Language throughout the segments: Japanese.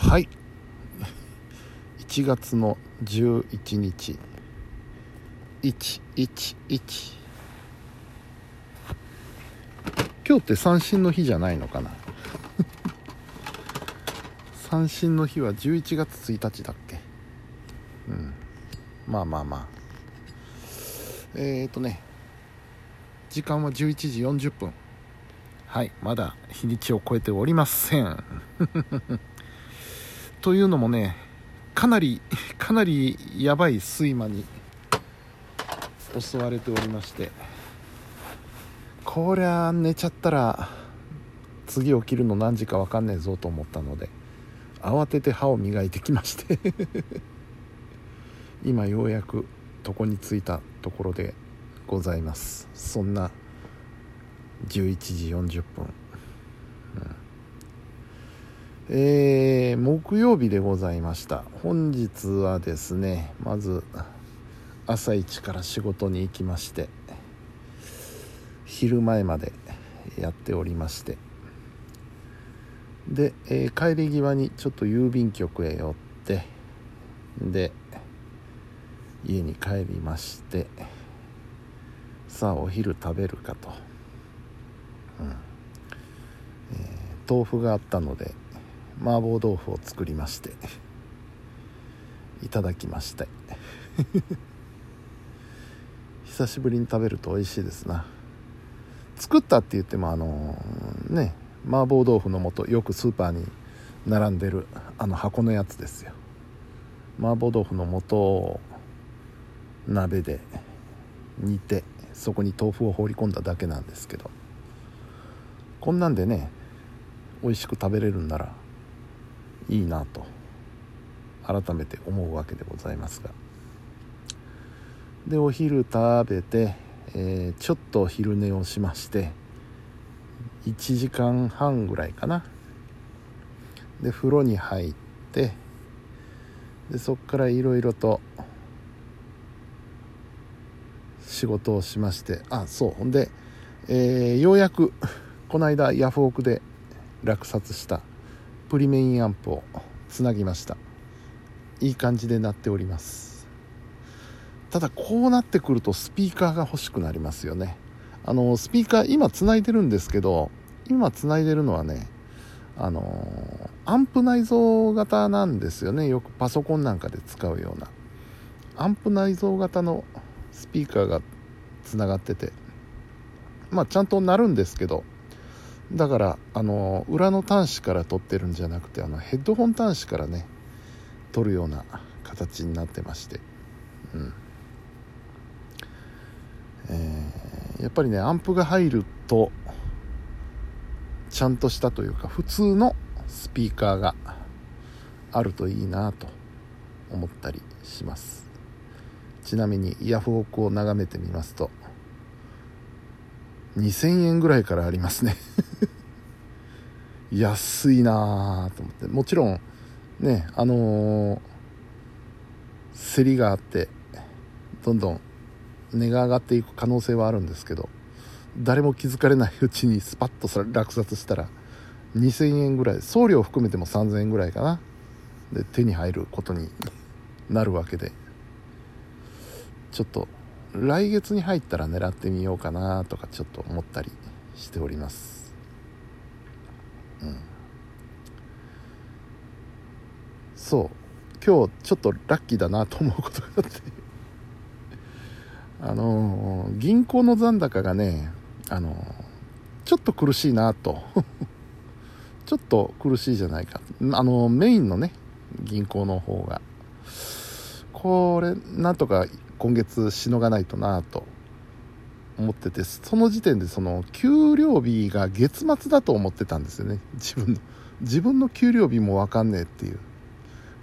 はい。1月の11日。111今日って三振の日じゃないのかな？三振の日は11月1日だっけ？うん。まあまあまあ。えっ、ー、とね。時間は11時40分。はい。まだ日にちを超えておりません。というのもねかなりかなりやばい睡魔に襲われておりましてこりゃ寝ちゃったら次起きるの何時か分かんねえぞと思ったので慌てて歯を磨いてきまして 今ようやく床に着いたところでございます。そんな11時40分、えー、木曜日でございました。本日はですねまず朝一から仕事に行きまして昼前までやっておりまして。で、えー、帰り際にちょっと郵便局へ寄ってで家に帰りましてさあお昼食べるかと、うん。えー、豆腐があったので麻婆豆腐を作りましていただきまして。久しぶりに食べると美味しいですな。作ったって言ってもあのね麻婆豆腐の素よくスーパーに並んでるあの箱のやつですよ。麻婆豆腐の素を鍋で煮てそこに豆腐を放り込んだだけなんですけど。こんなんでね美味しく食べれるんならいいなと改めて思うわけでございますが。でお昼食べて、えー、ちょっと昼寝をしまして1時間半ぐらいかな。で風呂に入ってでそっからいろいろと仕事をしましてあそう。ほんで、えー、ようやくこの間ヤフオクで落札したプリメインアンプをつなぎました。いい感じで鳴っております。ただこうなってくるとスピーカーが欲しくなりますよね。あのスピーカー今つないでるんですけど今つないでるのはねあのアンプ内蔵型なんですよね。よくパソコンなんかで使うような。アンプ内蔵型のスピーカーがつながってて。まあちゃんと鳴るんですけどだからあの裏の端子から撮ってるんじゃなくてあのヘッドホン端子からね撮るような形になってまして。うん。えー、やっぱりねアンプが入るとちゃんとしたというか普通のスピーカーがあるといいなと思ったりします。ちなみにイヤフオクを眺めてみますと2000円ぐらいからありますね。安いなぁと思って。もちろんねあのー、競りがあってどんどん値が上がっていく可能性はあるんですけど誰も気づかれないうちにスパッと落札したら2000円ぐらい送料含めても3000円ぐらいかな。で手に入ることになるわけで。ちょっと来月に入ったら狙ってみようかなとかちょっと思ったりしております。うん。そう。今日ちょっとラッキーだなと思うことがあって。あのー、銀行の残高がねあのちょっと苦しいなと。ちょっと苦しいじゃないか。あのメインのね銀行の方が。これなんとか今月しのがないとなと思っててその時点でその給料日が月末だと思ってたんですよね。自分の自分の給料日も分かんねえっていう。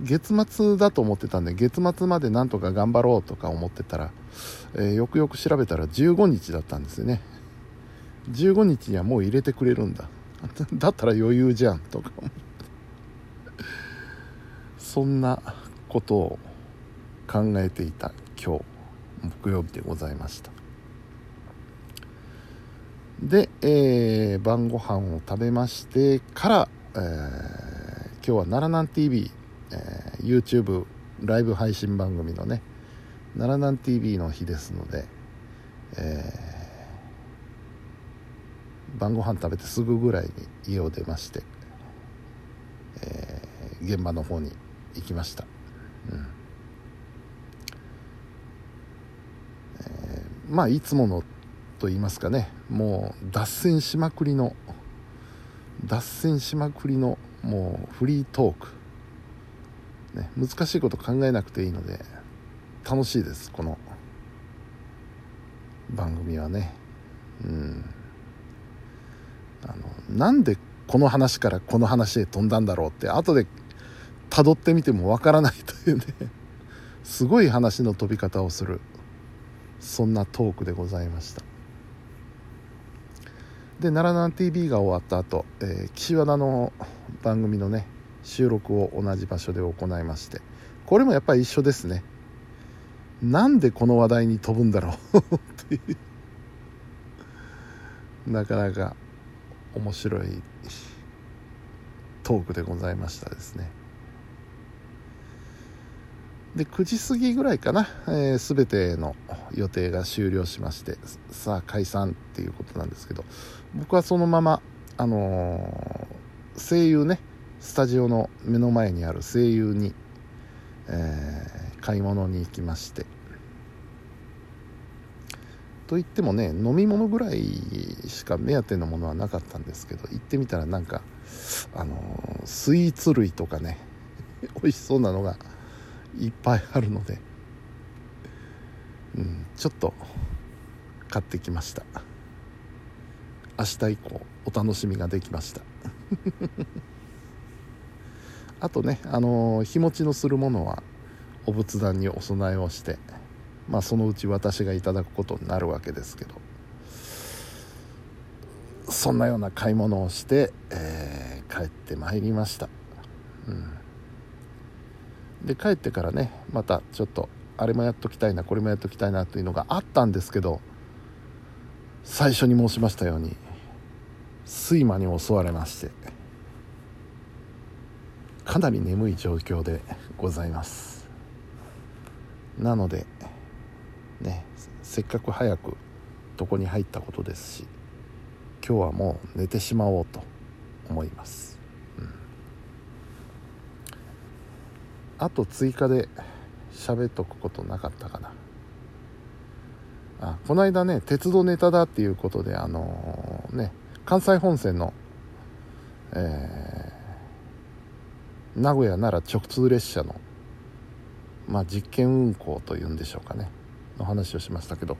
月末だと思ってたんで月末までなんとか頑張ろうとか思ってたら、えー、よくよく調べたら15日だったんですよね。15日にはもう入れてくれるんだ。だったら余裕じゃんとかそんなことを考えていた今日木曜日でございました。で、えー、晩ご飯を食べましてから、えー、今日は奈良南 TV、えー、YouTube ライブ配信番組のね奈良南 TV の日ですので、えー、晩ご飯食べてすぐぐらいに家を出まして、えー、現場の方に行きました、うんえー、まあいつものと言いますかね。もう脱線しまくりの脱線しまくりのもうフリートーク、ね、難しいこと考えなくていいので楽しいですこの番組はね。うん。あのなんでこの話からこの話へ飛んだんだろうって後で辿ってみてもわからないというね。すごい話の飛び方をする。そんなトークでございました。で奈良南 TV が終わった後、えー、岸和田の番組のね収録を同じ場所で行いましてこれもやっぱり一緒ですね。なんでこの話題に飛ぶんだろう？っていう。なかなか面白いトークでございましたですね。で9時過ぎぐらいかな、えー、全ての予定が終了しましてさあ解散っていうことなんですけど僕はそのままあのー、声優ねスタジオの目の前にある声優に、えー、買い物に行きまして。といってもね飲み物ぐらいしか目当てのものはなかったんですけど行ってみたらなんかあのー、スイーツ類とかね 美味しそうなのがいっぱいあるので、うん、ちょっと買ってきました。明日以降お楽しみができました。あとねあの、日持ちのするものはお仏壇にお供えをしてまあそのうち私がいただくことになるわけですけどそんなような買い物をして、えー、帰ってまいりました、うん。で帰ってからねまたちょっとあれもやっときたいなこれもやっときたいなというのがあったんですけど最初に申しましたように睡魔に襲われましてかなり眠い状況でございます。なのでねせっかく早く床に入ったことですし今日はもう寝てしまおうと思います。うん。あと追加で喋っとくことなかったかな。あこの間ね鉄道ネタだっていうことであのー、ね関西本線の、えー、名古屋なら直通列車のまあ実験運行というんでしょうかね。の話をしましたけど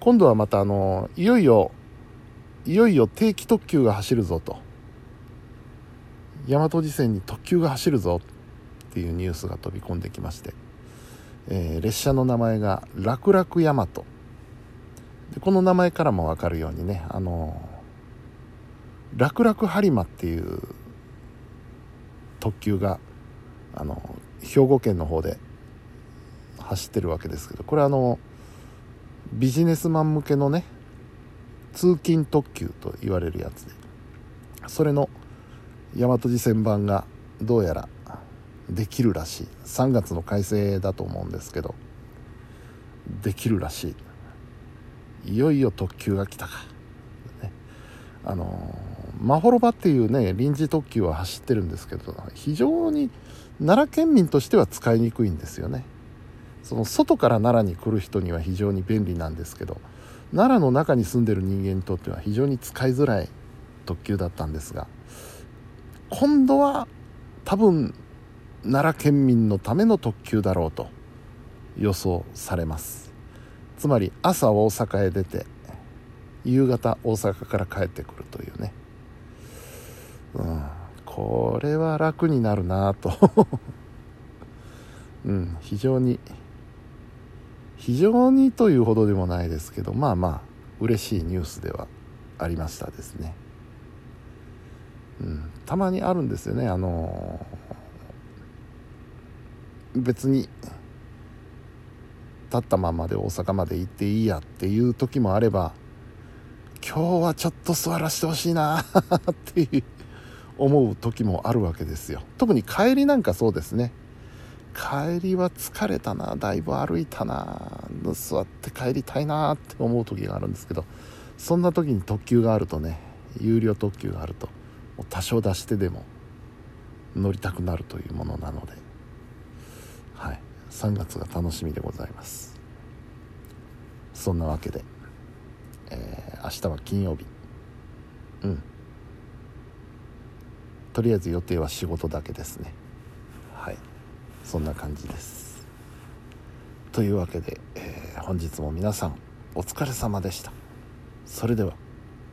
今度はまたあのいよいよいよいよ定期特急が走るぞと。大和路線に特急が走るぞっていうニュースが飛び込んできまして、えー、列車の名前が楽々大和でこの名前からも分かるようにねあの楽々播磨っていう特急があの兵庫県の方で走ってるわけですけどこれあのビジネスマン向けのね通勤特急と言われるやつでそれの大和路線版がどうやらできるらしい。3月の改正だと思うんですけど。できるらしい。いよいよ特急が来たか、ね、あのまほろばっていうね臨時特急は走ってるんですけど非常に奈良県民としては使いにくいんですよね。その外から奈良に来る人には非常に便利なんですけど奈良の中に住んでる人間にとっては非常に使いづらい特急だったんですが今度は多分奈良県民のための特急だろうと予想されます。つまり朝大阪へ出て夕方大阪から帰ってくるというね。うんこれは楽になるなと。うん非常に非常にというほどでもないですけどまあまあ嬉しいニュースではありましたですね。うんたまにあるんですよね。あのー別に立ったままで大阪まで行っていいやっていう時もあれば今日はちょっと座らせてほしいな っていう思う時もあるわけですよ。特に帰りなんかそうですね。帰りは疲れたなだいぶ歩いたな座って帰りたいなって思う時があるんですけどそんな時に特急があるとね有料特急があると多少出してでも乗りたくなるというものなので3月が楽しみでございます。そんなわけで、えー、明日は金曜日。うん。とりあえず予定は仕事だけですね。はい。そんな感じです。というわけで、えー、本日も皆さんお疲れ様でした。それでは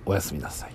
おやすみなさい。